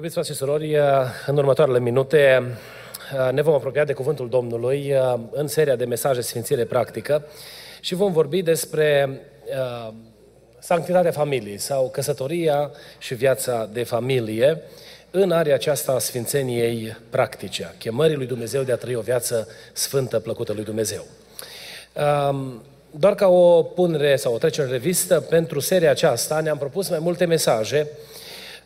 Iubiți frate și surori, în următoarele minute ne vom apropia de Cuvântul Domnului în seria de mesaje Sfințire Practică și vom vorbi despre sanctitatea familiei sau căsătoria și viața de familie în area aceasta a Sfințeniei Practice, a chemării lui Dumnezeu de a trăi o viață sfântă, plăcută lui Dumnezeu. Doar ca o punere sau o trecere în revistă, pentru seria aceasta ne-am propus mai multe mesaje Uh,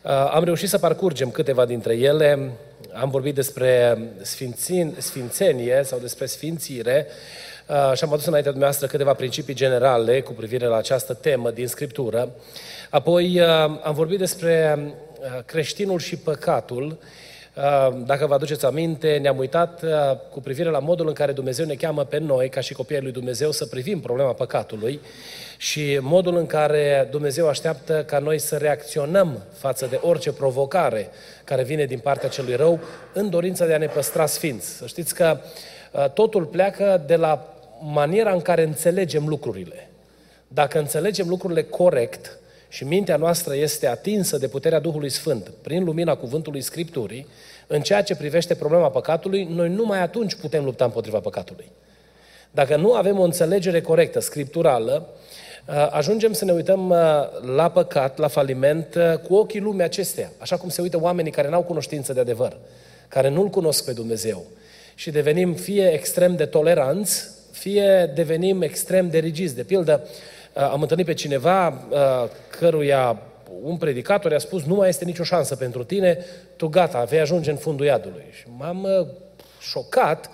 am reușit să parcurgem câteva dintre ele. Am vorbit despre sfințin, sfințenie sau despre sfințire uh, și am adus înaintea dumneavoastră câteva principii generale cu privire la această temă din Scriptură. Apoi uh, am vorbit despre creștinul și păcatul dacă vă aduceți aminte, ne-am uitat cu privire la modul în care Dumnezeu ne cheamă pe noi, ca și copiii lui Dumnezeu, să privim problema păcatului și modul în care Dumnezeu așteaptă ca noi să reacționăm față de orice provocare care vine din partea celui rău, în dorința de a ne păstra sfinți. Să știți că totul pleacă de la maniera în care înțelegem lucrurile. Dacă înțelegem lucrurile corect, și mintea noastră este atinsă de puterea Duhului Sfânt prin lumina cuvântului Scripturii, în ceea ce privește problema păcatului, noi numai atunci putem lupta împotriva păcatului. Dacă nu avem o înțelegere corectă, scripturală, uh, ajungem să ne uităm uh, la păcat, la faliment, uh, cu ochii lumii acestea, așa cum se uită oamenii care n-au cunoștință de adevăr, care nu-L cunosc pe Dumnezeu. Și devenim fie extrem de toleranți, fie devenim extrem de rigizi. De pildă, Uh, am întâlnit pe cineva uh, căruia un predicator i-a spus nu mai este nicio șansă pentru tine, tu gata, vei ajunge în fundul iadului. Și m-am uh, șocat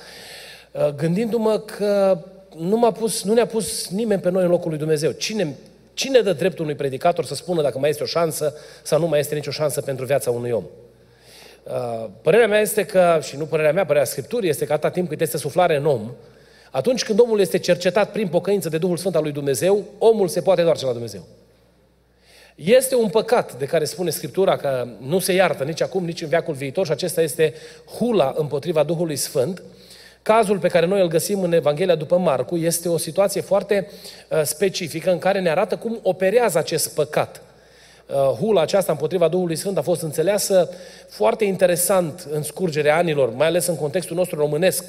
gândindu-mă că nu, m-a pus, nu ne-a pus nimeni pe noi în locul lui Dumnezeu. Cine, cine dă dreptul unui predicator să spună dacă mai este o șansă sau nu mai este nicio șansă pentru viața unui om? Părerea mea este că, și nu părerea mea, părerea Scripturii, este că atâta timp cât este suflare în om, atunci când omul este cercetat prin pocăință de Duhul Sfânt al lui Dumnezeu, omul se poate întoarce la Dumnezeu. Este un păcat de care spune Scriptura că nu se iartă nici acum, nici în veacul viitor și acesta este hula împotriva Duhului Sfânt. Cazul pe care noi îl găsim în Evanghelia după Marcu este o situație foarte uh, specifică în care ne arată cum operează acest păcat. Uh, hula aceasta împotriva Duhului Sfânt a fost înțeleasă foarte interesant în scurgerea anilor, mai ales în contextul nostru românesc.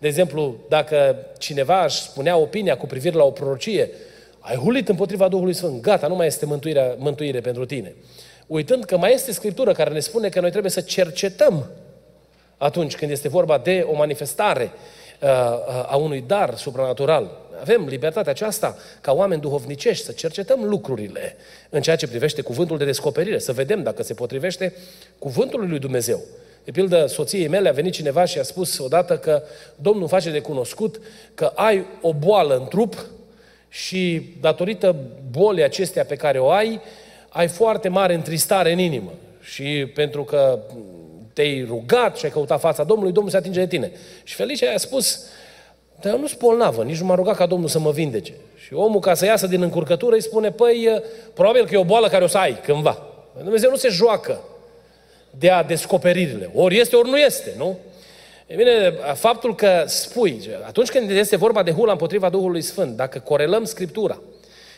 De exemplu, dacă cineva își spunea opinia cu privire la o prorocie, ai hulit împotriva Duhului Sfânt, gata, nu mai este mântuire, mântuire pentru tine. Uitând că mai este Scriptură care ne spune că noi trebuie să cercetăm atunci când este vorba de o manifestare uh, uh, a unui dar supranatural. Avem libertatea aceasta ca oameni duhovnicești să cercetăm lucrurile în ceea ce privește cuvântul de descoperire, să vedem dacă se potrivește cuvântul lui Dumnezeu. De pildă, soției mele a venit cineva și a spus odată că Domnul face de cunoscut că ai o boală în trup și datorită bolii acestea pe care o ai, ai foarte mare întristare în inimă. Și pentru că te-ai rugat și ai căutat fața Domnului, Domnul se atinge de tine. Și Felicia a spus, dar eu nu sunt bolnavă, nici nu m-a rugat ca Domnul să mă vindece. Și omul, ca să iasă din încurcătură, îi spune, păi, probabil că e o boală care o să ai cândva. Dumnezeu nu se joacă dea descoperirile. Ori este, ori nu este, nu? E bine, faptul că spui, atunci când este vorba de hula împotriva Duhului Sfânt, dacă corelăm Scriptura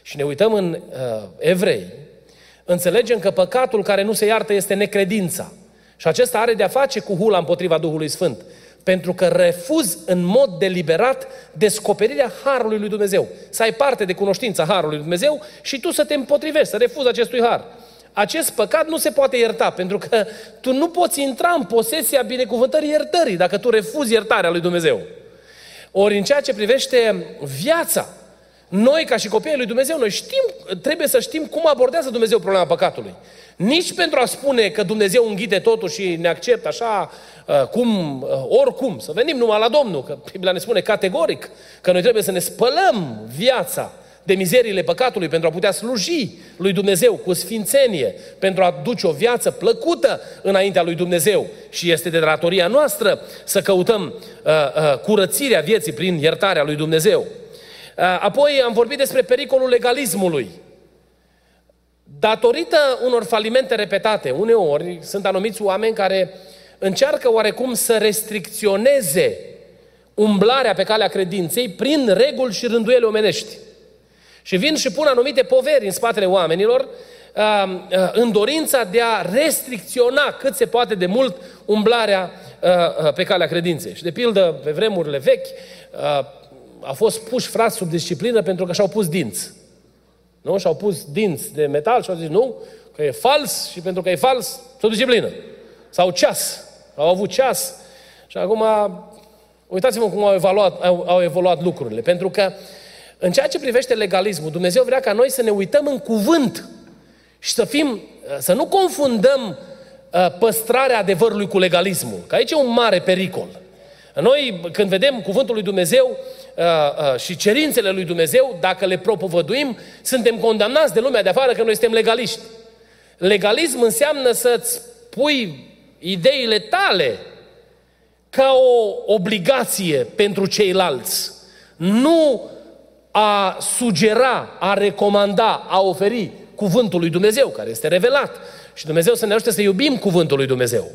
și ne uităm în uh, evrei, înțelegem că păcatul care nu se iartă este necredința. Și acesta are de-a face cu hula împotriva Duhului Sfânt. Pentru că refuz în mod deliberat descoperirea Harului lui Dumnezeu. Să ai parte de cunoștința Harului lui Dumnezeu și tu să te împotrivești, să refuzi acestui Har acest păcat nu se poate ierta, pentru că tu nu poți intra în posesia binecuvântării iertării dacă tu refuzi iertarea lui Dumnezeu. Ori în ceea ce privește viața, noi ca și copiii lui Dumnezeu, noi știm, trebuie să știm cum abordează Dumnezeu problema păcatului. Nici pentru a spune că Dumnezeu înghite totul și ne acceptă așa, uh, cum, uh, oricum, să venim numai la Domnul, că Biblia ne spune categoric că noi trebuie să ne spălăm viața de mizeriile păcatului, pentru a putea sluji lui Dumnezeu cu sfințenie, pentru a duce o viață plăcută înaintea lui Dumnezeu. Și este de datoria noastră să căutăm uh, uh, curățirea vieții prin iertarea lui Dumnezeu. Uh, apoi am vorbit despre pericolul legalismului. Datorită unor falimente repetate, uneori sunt anumiți oameni care încearcă oarecum să restricționeze umblarea pe calea credinței prin reguli și rânduiele omenești. Și vin și pun anumite poveri în spatele oamenilor uh, uh, în dorința de a restricționa cât se poate de mult umblarea uh, pe calea credinței. Și de pildă, pe vremurile vechi, a fost puși frați sub disciplină pentru că și-au pus dinți. Nu? Și-au pus dinți de metal și au zis nu, că e fals și pentru că e fals, sub disciplină. Sau ceas. Au avut ceas. Și acum, uitați-vă cum au evoluat, au, au evoluat lucrurile. Pentru că în ceea ce privește legalismul, Dumnezeu vrea ca noi să ne uităm în cuvânt și să fim, să nu confundăm uh, păstrarea adevărului cu legalismul. Că aici e un mare pericol. Noi, când vedem cuvântul lui Dumnezeu uh, uh, și cerințele lui Dumnezeu, dacă le propovăduim, suntem condamnați de lumea de afară că noi suntem legaliști. Legalism înseamnă să-ți pui ideile tale ca o obligație pentru ceilalți. Nu a sugera, a recomanda, a oferi cuvântul lui Dumnezeu, care este revelat. Și Dumnezeu să ne ajute să iubim cuvântul lui Dumnezeu.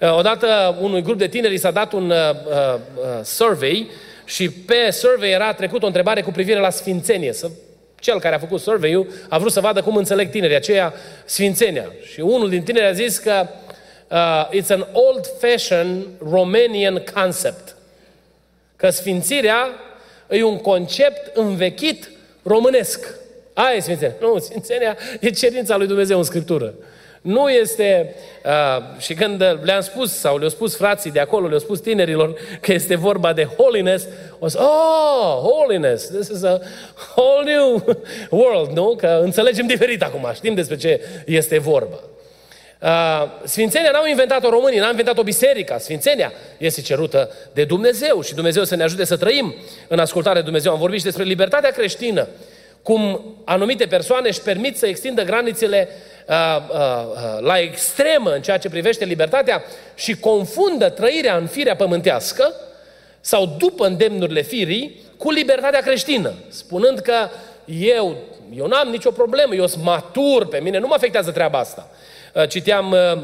Uh, odată unui grup de tineri s-a dat un uh, uh, survey și pe survey era trecut o întrebare cu privire la sfințenie. Să, cel care a făcut survey-ul a vrut să vadă cum înțeleg tinerii aceea sfințenia. Și unul din tineri a zis că uh, it's an old-fashioned Romanian concept. Că sfințirea e un concept învechit românesc. Aia e sfințenia. Nu, sfințenia e cerința lui Dumnezeu în Scriptură. Nu este, uh, și când le-am spus, sau le-au spus frații de acolo, le-au spus tinerilor că este vorba de holiness, o să, oh, holiness, this is a whole new world, nu? Că înțelegem diferit acum, știm despre ce este vorba. Uh, Sfințenia n-au inventat-o românii, n-au inventat-o biserica. Sfințenia este cerută de Dumnezeu și Dumnezeu să ne ajute să trăim în ascultare de Dumnezeu. Am vorbit și despre libertatea creștină, cum anumite persoane își permit să extindă granițele uh, uh, uh, la extremă în ceea ce privește libertatea și confundă trăirea în firea pământească sau după îndemnurile firii cu libertatea creștină, spunând că eu, eu n-am nicio problemă, eu sunt matur, pe mine nu mă afectează treaba asta. Uh, citeam uh,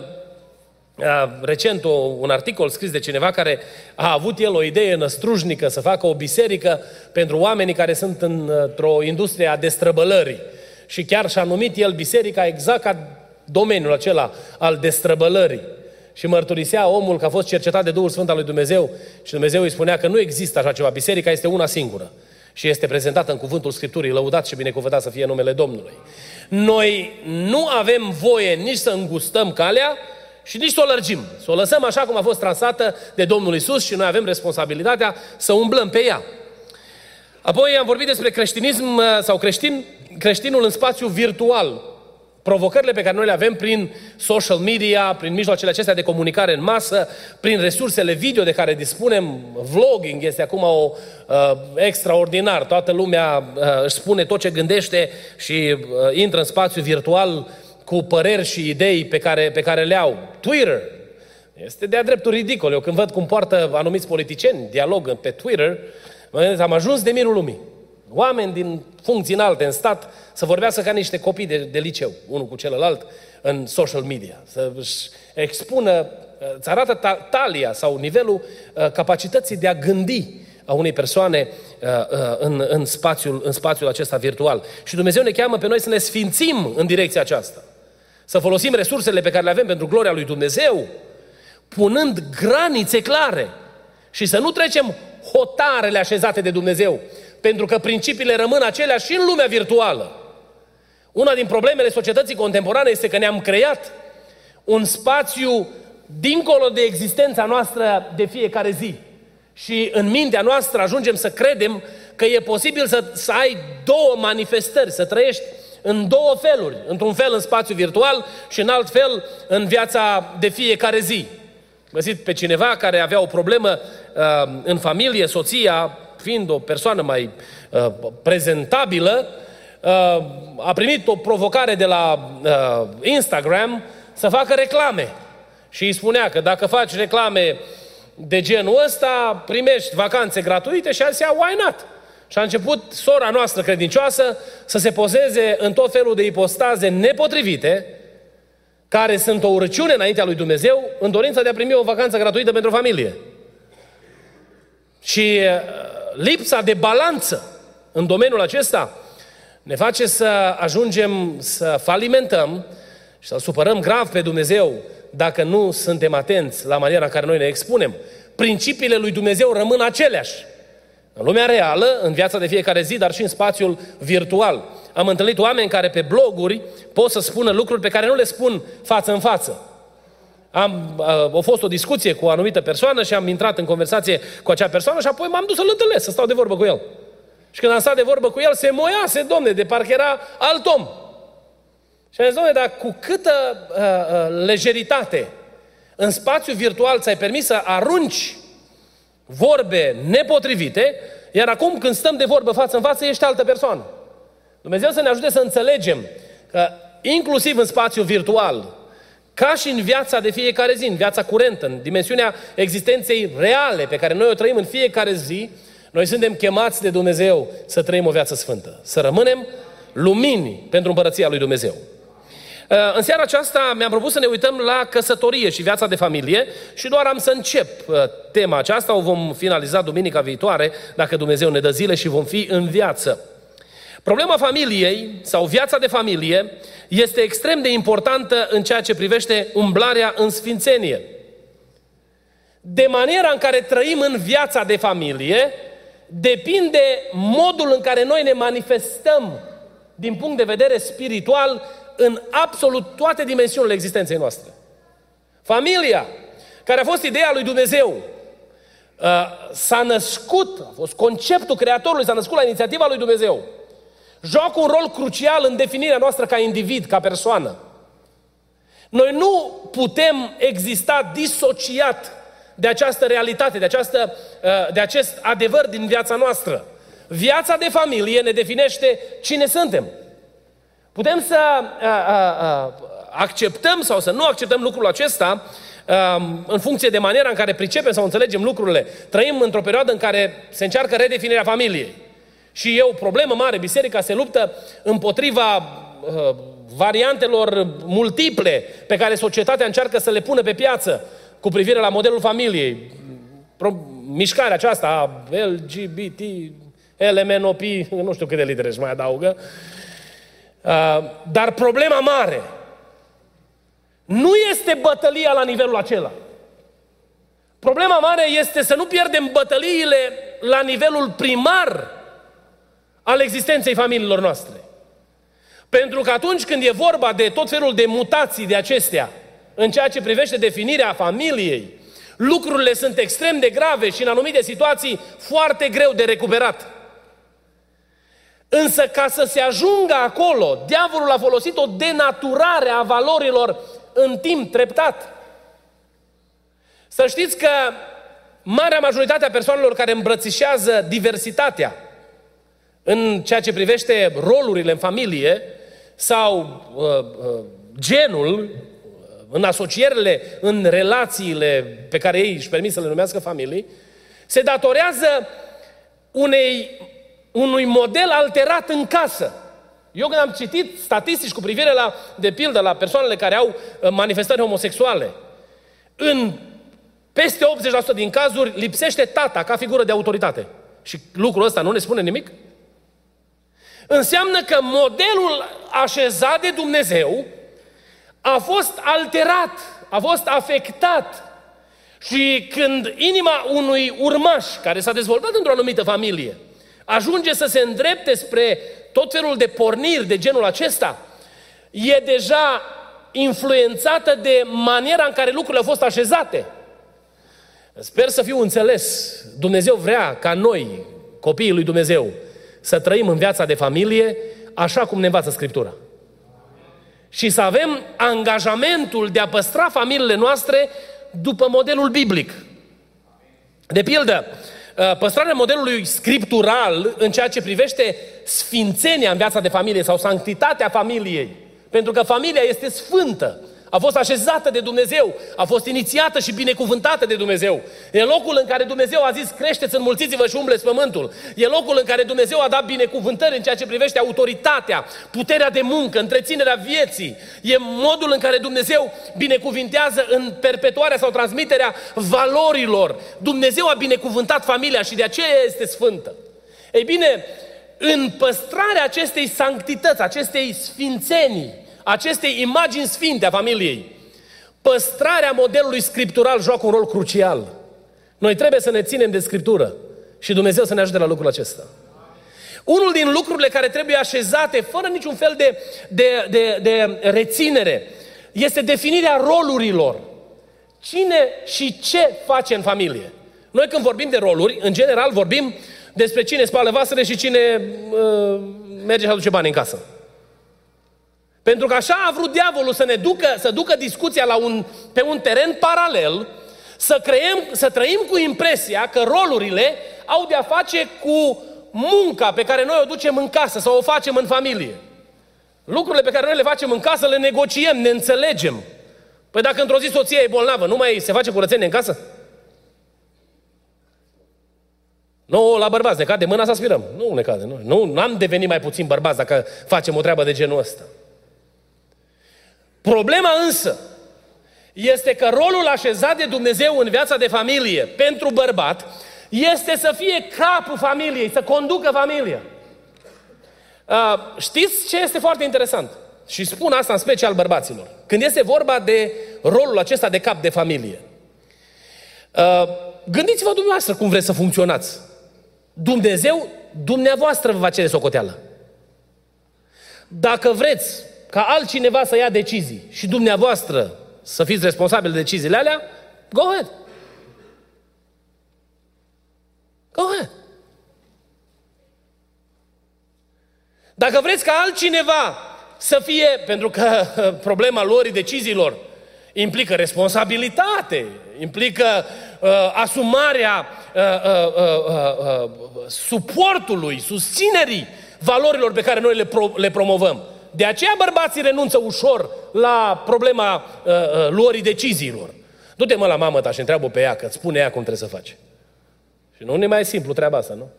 uh, recent un articol scris de cineva care a avut el o idee năstrușnică să facă o biserică pentru oamenii care sunt într-o industrie a destrăbălării. Și chiar și-a numit el biserica exact ca domeniul acela al destrăbălării. Și mărturisea omul că a fost cercetat de Duhul Sfânt al lui Dumnezeu și Dumnezeu îi spunea că nu există așa ceva. Biserica este una singură și este prezentată în cuvântul Scripturii, lăudat și binecuvântat să fie numele Domnului. Noi nu avem voie nici să îngustăm calea și nici să o lărgim. Să o lăsăm așa cum a fost transată de Domnul Isus și noi avem responsabilitatea să umblăm pe ea. Apoi am vorbit despre creștinism sau creștin, creștinul în spațiu virtual provocările pe care noi le avem prin social media, prin mijloacele acestea de comunicare în masă, prin resursele video de care dispunem, vlogging este acum o uh, extraordinar. Toată lumea uh, își spune tot ce gândește și uh, intră în spațiu virtual cu păreri și idei pe care, pe care le au. Twitter este de-a dreptul ridicol. Eu când văd cum poartă anumiți politicieni dialog pe Twitter, mă gândesc, am ajuns de mirul lumii. Oameni din funcții înalte în stat să vorbească ca niște copii de, de liceu, unul cu celălalt, în social media. Să își expună, îți arată talia sau nivelul uh, capacității de a gândi a unei persoane uh, uh, în, în, spațiul, în spațiul acesta virtual. Și Dumnezeu ne cheamă pe noi să ne sfințim în direcția aceasta. Să folosim resursele pe care le avem pentru gloria lui Dumnezeu, punând granițe clare și să nu trecem hotarele așezate de Dumnezeu, pentru că principiile rămân aceleași și în lumea virtuală. Una din problemele societății contemporane este că ne-am creat un spațiu dincolo de existența noastră de fiecare zi. Și în mintea noastră ajungem să credem că e posibil să, să ai două manifestări, să trăiești în două feluri. Într-un fel în spațiu virtual și în alt fel în viața de fiecare zi. Găsit pe cineva care avea o problemă uh, în familie, soția fiind o persoană mai uh, prezentabilă, uh, a primit o provocare de la uh, Instagram să facă reclame. Și îi spunea că dacă faci reclame de genul ăsta, primești vacanțe gratuite și a zis, why not? Și a început sora noastră credincioasă să se pozeze în tot felul de ipostaze nepotrivite, care sunt o urăciune înaintea lui Dumnezeu, în dorința de a primi o vacanță gratuită pentru familie. Și uh, lipsa de balanță în domeniul acesta ne face să ajungem să falimentăm și să supărăm grav pe Dumnezeu dacă nu suntem atenți la maniera în care noi ne expunem. Principiile lui Dumnezeu rămân aceleași. În lumea reală, în viața de fiecare zi, dar și în spațiul virtual. Am întâlnit oameni care pe bloguri pot să spună lucruri pe care nu le spun față în față. Am, a, a fost o discuție cu o anumită persoană și am intrat în conversație cu acea persoană și apoi m-am dus să-l întâlnesc, să stau de vorbă cu el. Și când am stat de vorbă cu el, se moiase, domne, de parcă era alt om. Și am zis, domne, dar cu câtă uh, uh, lejeritate în spațiu virtual ți-ai permis să arunci vorbe nepotrivite, iar acum când stăm de vorbă față în față, ești altă persoană. Dumnezeu să ne ajute să înțelegem că inclusiv în spațiu virtual, ca și în viața de fiecare zi, în viața curentă, în dimensiunea existenței reale pe care noi o trăim în fiecare zi, noi suntem chemați de Dumnezeu să trăim o viață sfântă, să rămânem lumini pentru împărăția lui Dumnezeu. Uh, în seara aceasta mi-am propus să ne uităm la căsătorie și viața de familie și doar am să încep uh, tema aceasta, o vom finaliza duminica viitoare, dacă Dumnezeu ne dă zile și vom fi în viață. Problema familiei sau viața de familie este extrem de importantă în ceea ce privește umblarea în sfințenie. De maniera în care trăim în viața de familie, depinde modul în care noi ne manifestăm din punct de vedere spiritual în absolut toate dimensiunile existenței noastre. Familia, care a fost ideea lui Dumnezeu, uh, s-a născut, a fost conceptul Creatorului, s-a născut la inițiativa lui Dumnezeu. Joacă un rol crucial în definirea noastră ca individ, ca persoană. Noi nu putem exista disociat de această realitate, de, această, uh, de acest adevăr din viața noastră. Viața de familie ne definește cine suntem. Putem să a, a, a, acceptăm sau să nu acceptăm lucrul acesta a, în funcție de maniera în care pricepem sau înțelegem lucrurile. Trăim într-o perioadă în care se încearcă redefinirea familiei. Și e o problemă mare. Biserica se luptă împotriva uh, variantelor multiple pe care societatea încearcă să le pună pe piață cu privire la modelul familiei. Pro- mișcarea aceasta, LGBT, LMNOP, nu știu câte litere își mai adaugă, uh, Uh, dar problema mare nu este bătălia la nivelul acela. Problema mare este să nu pierdem bătăliile la nivelul primar al existenței familiilor noastre. Pentru că atunci când e vorba de tot felul de mutații de acestea, în ceea ce privește definirea familiei, lucrurile sunt extrem de grave și în anumite situații foarte greu de recuperat. Însă ca să se ajungă acolo, diavolul a folosit o denaturare a valorilor în timp treptat. Să știți că marea majoritate a persoanelor care îmbrățișează diversitatea în ceea ce privește rolurile în familie sau uh, uh, genul, uh, în asocierile, în relațiile pe care ei își permit să le numească familii, se datorează unei unui model alterat în casă. Eu când am citit statistici cu privire la, de pildă, la persoanele care au uh, manifestări homosexuale, în peste 80% din cazuri lipsește tata ca figură de autoritate. Și lucrul ăsta nu ne spune nimic? Înseamnă că modelul așezat de Dumnezeu a fost alterat, a fost afectat. Și când inima unui urmaș care s-a dezvoltat într-o anumită familie, ajunge să se îndrepte spre tot felul de porniri de genul acesta, e deja influențată de maniera în care lucrurile au fost așezate. Sper să fiu înțeles. Dumnezeu vrea ca noi, copiii lui Dumnezeu, să trăim în viața de familie așa cum ne învață Scriptura. Și să avem angajamentul de a păstra familiile noastre după modelul biblic. De pildă, uh, păstrarea modelului scriptural în ceea ce privește sfințenia în viața de familie sau sanctitatea familiei. Pentru că familia este sfântă. A fost așezată de Dumnezeu, a fost inițiată și binecuvântată de Dumnezeu. E locul în care Dumnezeu a zis, creșteți, înmulțiți-vă și umbleți pământul. E locul în care Dumnezeu a dat binecuvântări în ceea ce privește autoritatea, puterea de muncă, întreținerea vieții. E modul în care Dumnezeu binecuvintează în perpetuarea sau transmiterea valorilor. Dumnezeu a binecuvântat familia și de aceea este sfântă. Ei bine, în păstrarea acestei sanctități, acestei sfințenii, acestei imagini sfinte a familiei, păstrarea modelului scriptural joacă un rol crucial. Noi trebuie să ne ținem de scriptură și Dumnezeu să ne ajute la lucrul acesta. Unul din lucrurile care trebuie așezate fără niciun fel de, de, de, de reținere este definirea rolurilor. Cine și ce face în familie. Noi când vorbim de roluri, în general vorbim despre cine spală vasele și cine uh, merge și aduce bani în casă. Pentru că așa a vrut diavolul să ne ducă, să ducă discuția la un, pe un teren paralel, să, creăm, să trăim cu impresia că rolurile au de-a face cu munca pe care noi o ducem în casă sau o facem în familie. Lucrurile pe care noi le facem în casă le negociem, ne înțelegem. Păi dacă într-o zi soția e bolnavă, nu mai se face curățenie în casă? Nu, la bărbați, ne cade mâna să aspirăm. Nu ne cade, nu. Nu am devenit mai puțin bărbați dacă facem o treabă de genul ăsta. Problema însă este că rolul așezat de Dumnezeu în viața de familie pentru bărbat este să fie capul familiei, să conducă familia. Uh, știți ce este foarte interesant? Și spun asta în special bărbaților. Când este vorba de rolul acesta de cap de familie. Uh, gândiți-vă dumneavoastră cum vreți să funcționați. Dumnezeu, dumneavoastră vă va cere socoteală. Dacă vreți ca altcineva să ia decizii și dumneavoastră să fiți responsabili de deciziile alea, go ahead. Go ahead. Dacă vreți ca altcineva să fie, pentru că problema lor deciziilor implică responsabilitate, implică uh, asumarea uh, uh, uh, uh, uh, suportului, susținerii valorilor pe care noi le, pro- le promovăm. De aceea bărbații renunță ușor la problema uh, uh, luării deciziilor. Du-te mă la mamă ta și întreabă pe ea, că îți spune ea cum trebuie să faci. Și nu e mai simplu treaba asta, nu?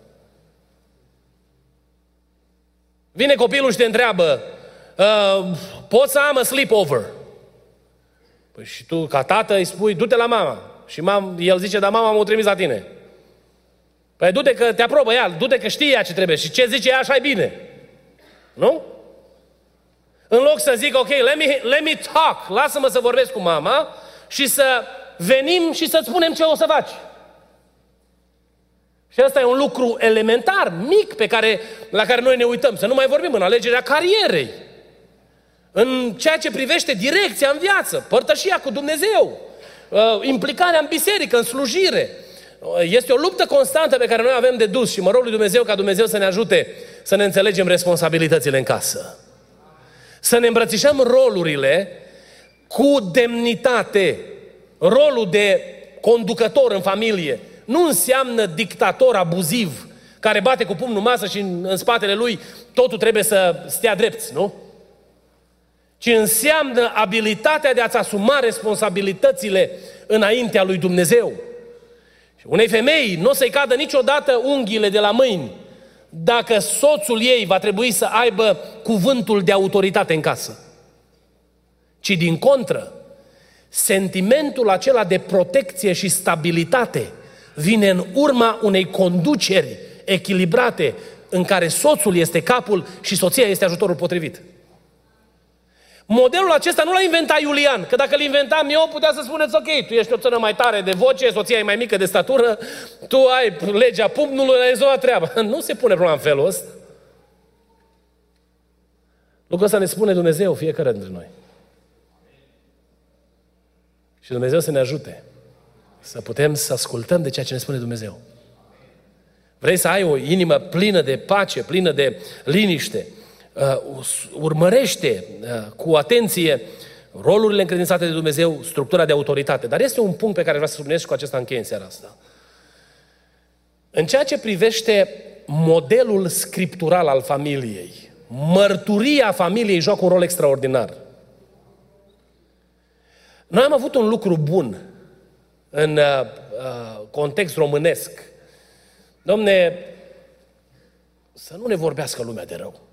Vine copilul și te întreabă, uh, pot să am a sleepover? Păi și tu, ca tată, îi spui, du-te la mama. Și mam, el zice, dar mama m-a trimis la tine. Păi du-te că te aprobă ea, du-te că știe ea ce trebuie și ce zice ea așa e bine. Nu? În loc să zic, ok, let me, let me talk, lasă-mă să vorbesc cu mama și să venim și să-ți spunem ce o să faci. Și asta e un lucru elementar, mic, pe care, la care noi ne uităm. Să nu mai vorbim în alegerea carierei. În ceea ce privește direcția în viață, părtășia cu Dumnezeu, uh, implicarea în biserică, în slujire. Uh, este o luptă constantă pe care noi avem de dus și mă rog lui Dumnezeu ca Dumnezeu să ne ajute să ne înțelegem responsabilitățile în casă. Să ne îmbrățișăm rolurile cu demnitate. Rolul de conducător în familie nu înseamnă dictator abuziv care bate cu pumnul masă și în, în spatele lui totul trebuie să stea drept, nu? Ci înseamnă abilitatea de a-ți asuma responsabilitățile înaintea lui Dumnezeu. Și unei femei nu o să-i cadă niciodată unghiile de la mâini dacă soțul ei va trebui să aibă cuvântul de autoritate în casă. Ci din contră, sentimentul acela de protecție și stabilitate vine în urma unei conduceri echilibrate în care soțul este capul și soția este ajutorul potrivit. Modelul acesta nu l-a inventat Iulian, că dacă l inventam eu, putea să spuneți, ok, tu ești o țără mai tare de voce, soția e mai mică de statură, tu ai legea pumnului, ai rezolvat treaba. Nu se pune problema în felul ăsta. Lucrul ăsta ne spune Dumnezeu fiecare dintre noi. Și Dumnezeu să ne ajute să putem să ascultăm de ceea ce ne spune Dumnezeu. Vrei să ai o inimă plină de pace, plină de liniște, uh, urmărește uh, cu atenție rolurile încredințate de Dumnezeu, structura de autoritate. Dar este un punct pe care vreau să subliniez și cu acesta încheie în seara asta. În ceea ce privește modelul scriptural al familiei, mărturia familiei joacă un rol extraordinar. Noi am avut un lucru bun în uh, uh, context românesc. Domne, să nu ne vorbească lumea de rău.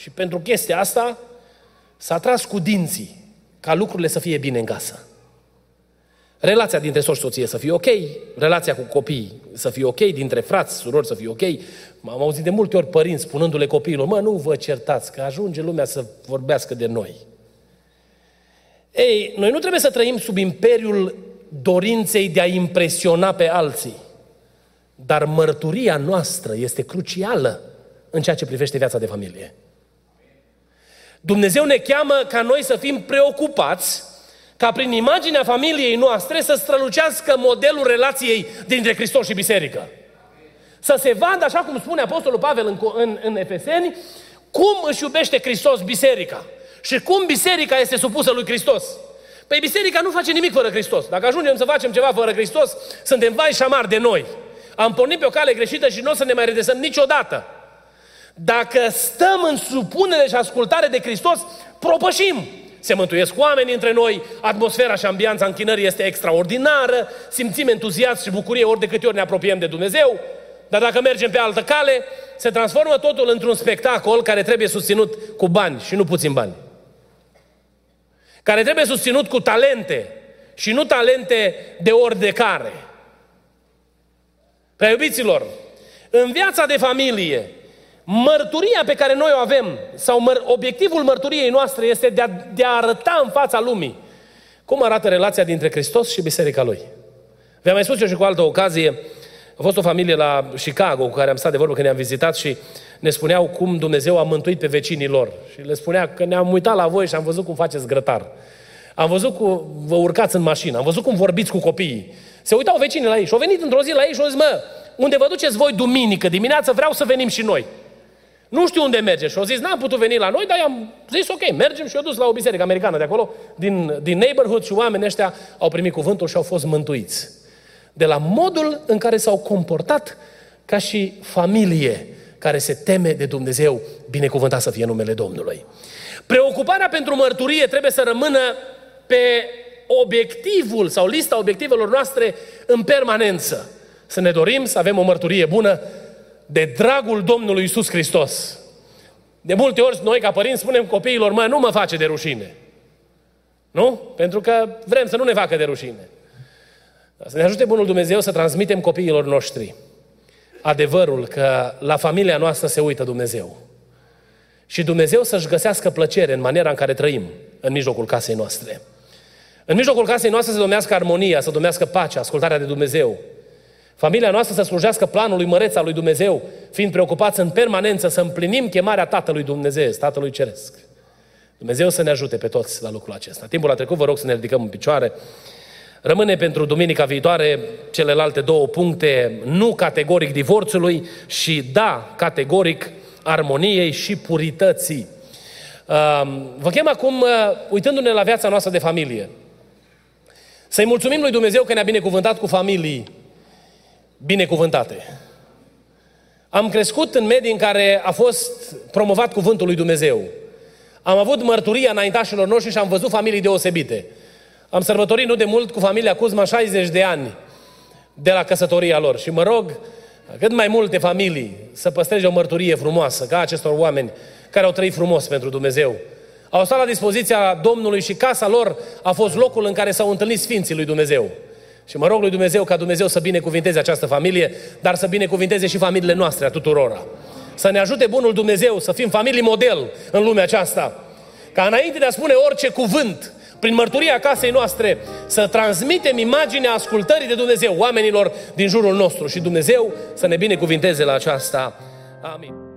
Și pentru chestia asta s-a tras cu dinții ca lucrurile să fie bine în casă. Relația dintre soț și soție să fie ok, relația cu copii să fie ok, dintre frați, surori să fie ok. M-am auzit de multe ori părinți spunându-le copiilor, mă, nu vă certați, că ajunge lumea să vorbească de noi. Ei, noi nu trebuie să trăim sub imperiul dorinței de a impresiona pe alții, dar mărturia noastră este crucială în ceea ce privește viața de familie. Dumnezeu ne cheamă ca noi să fim preocupați ca prin imaginea familiei noastre să strălucească modelul relației dintre Hristos și biserică. Să se vadă, așa cum spune Apostolul Pavel în, în, în Efeseni, cum își iubește Hristos biserica și cum biserica este supusă lui Hristos. Păi biserica nu face nimic fără Hristos. Dacă ajungem să facem ceva fără Hristos, suntem vai și șamar de noi. Am pornit pe o cale greșită și nu o să ne mai redesăm niciodată. Dacă stăm în supunere și ascultare de Hristos, propășim. Se mântuiesc oameni între noi, atmosfera și ambianța închinării este extraordinară, simțim entuziasm și bucurie ori de câte ori ne apropiem de Dumnezeu, dar dacă mergem pe altă cale, se transformă totul într-un spectacol care trebuie susținut cu bani și nu puțin bani. Care trebuie susținut cu talente și nu talente de ori de care. Prea iubiților, în viața de familie, Mărturia pe care noi o avem, sau măr- obiectivul mărturiei noastre este de a, de a arăta în fața lumii cum arată relația dintre Hristos și Biserica Lui. V-am mai spus eu și cu altă ocazie, a fost o familie la Chicago cu care am stat de vorbă când ne-am vizitat și ne spuneau cum Dumnezeu a mântuit pe vecinii lor. Și le spunea că ne-am uitat la voi și am văzut cum faceți grătar. Am văzut cum vă urcați în mașină, am văzut cum vorbiți cu copiii. Se uitau vecinii la ei și au venit într-o zi la ei și au zis, mă, unde vă duceți voi duminică dimineață, vreau să venim și noi. Nu știu unde merge. Și au zis, n-am putut veni la noi, dar i-am zis, ok, mergem și au dus la o biserică americană de acolo, din, din neighborhood și oamenii ăștia au primit cuvântul și au fost mântuiți. De la modul în care s-au comportat ca și familie care se teme de Dumnezeu, binecuvântat să fie numele Domnului. Preocuparea pentru mărturie trebuie să rămână pe obiectivul sau lista obiectivelor noastre în permanență. Să ne dorim să avem o mărturie bună de dragul Domnului Isus Hristos. De multe ori noi ca părinți spunem copiilor, mă, nu mă face de rușine. Nu? Pentru că vrem să nu ne facă de rușine. Să ne ajute Bunul Dumnezeu să transmitem copiilor noștri adevărul că la familia noastră se uită Dumnezeu. Și Dumnezeu să-și găsească plăcere în maniera în care trăim în mijlocul casei noastre. În mijlocul casei noastre să domească armonia, să domească pacea, ascultarea de Dumnezeu, Familia noastră să slujească planului măreț al lui Dumnezeu, fiind preocupați în permanență să împlinim chemarea Tatălui Dumnezeu, Tatălui Ceresc. Dumnezeu să ne ajute pe toți la lucrul acesta. Timpul a trecut, vă rog să ne ridicăm în picioare. Rămâne pentru duminica viitoare celelalte două puncte, nu categoric divorțului și da, categoric armoniei și purității. Vă chem acum, uh, uitându-ne la viața noastră de familie, să-i mulțumim lui Dumnezeu că ne-a binecuvântat cu familii binecuvântate. Am crescut în medii în care a fost promovat cuvântul lui Dumnezeu. Am avut mărturia înaintașilor noștri și am văzut familii deosebite. Am sărbătorit nu de mult cu familia Cuzma 60 de ani de la căsătoria lor și mă rog cât mai multe familii să păstreze o mărturie frumoasă ca acestor oameni care au trăit frumos pentru Dumnezeu. Au stat la dispoziția Domnului și casa lor a fost locul în care s-au întâlnit Sfinții lui Dumnezeu. Și mă rog lui Dumnezeu ca Dumnezeu să binecuvinteze această familie, dar să binecuvinteze și familiile noastre a tuturora. Să ne ajute Bunul Dumnezeu să fim familii model în lumea aceasta. Ca înainte de a spune orice cuvânt, prin mărturia casei noastre, să transmitem imaginea ascultării de Dumnezeu oamenilor din jurul nostru și Dumnezeu să ne binecuvinteze la aceasta. Amin.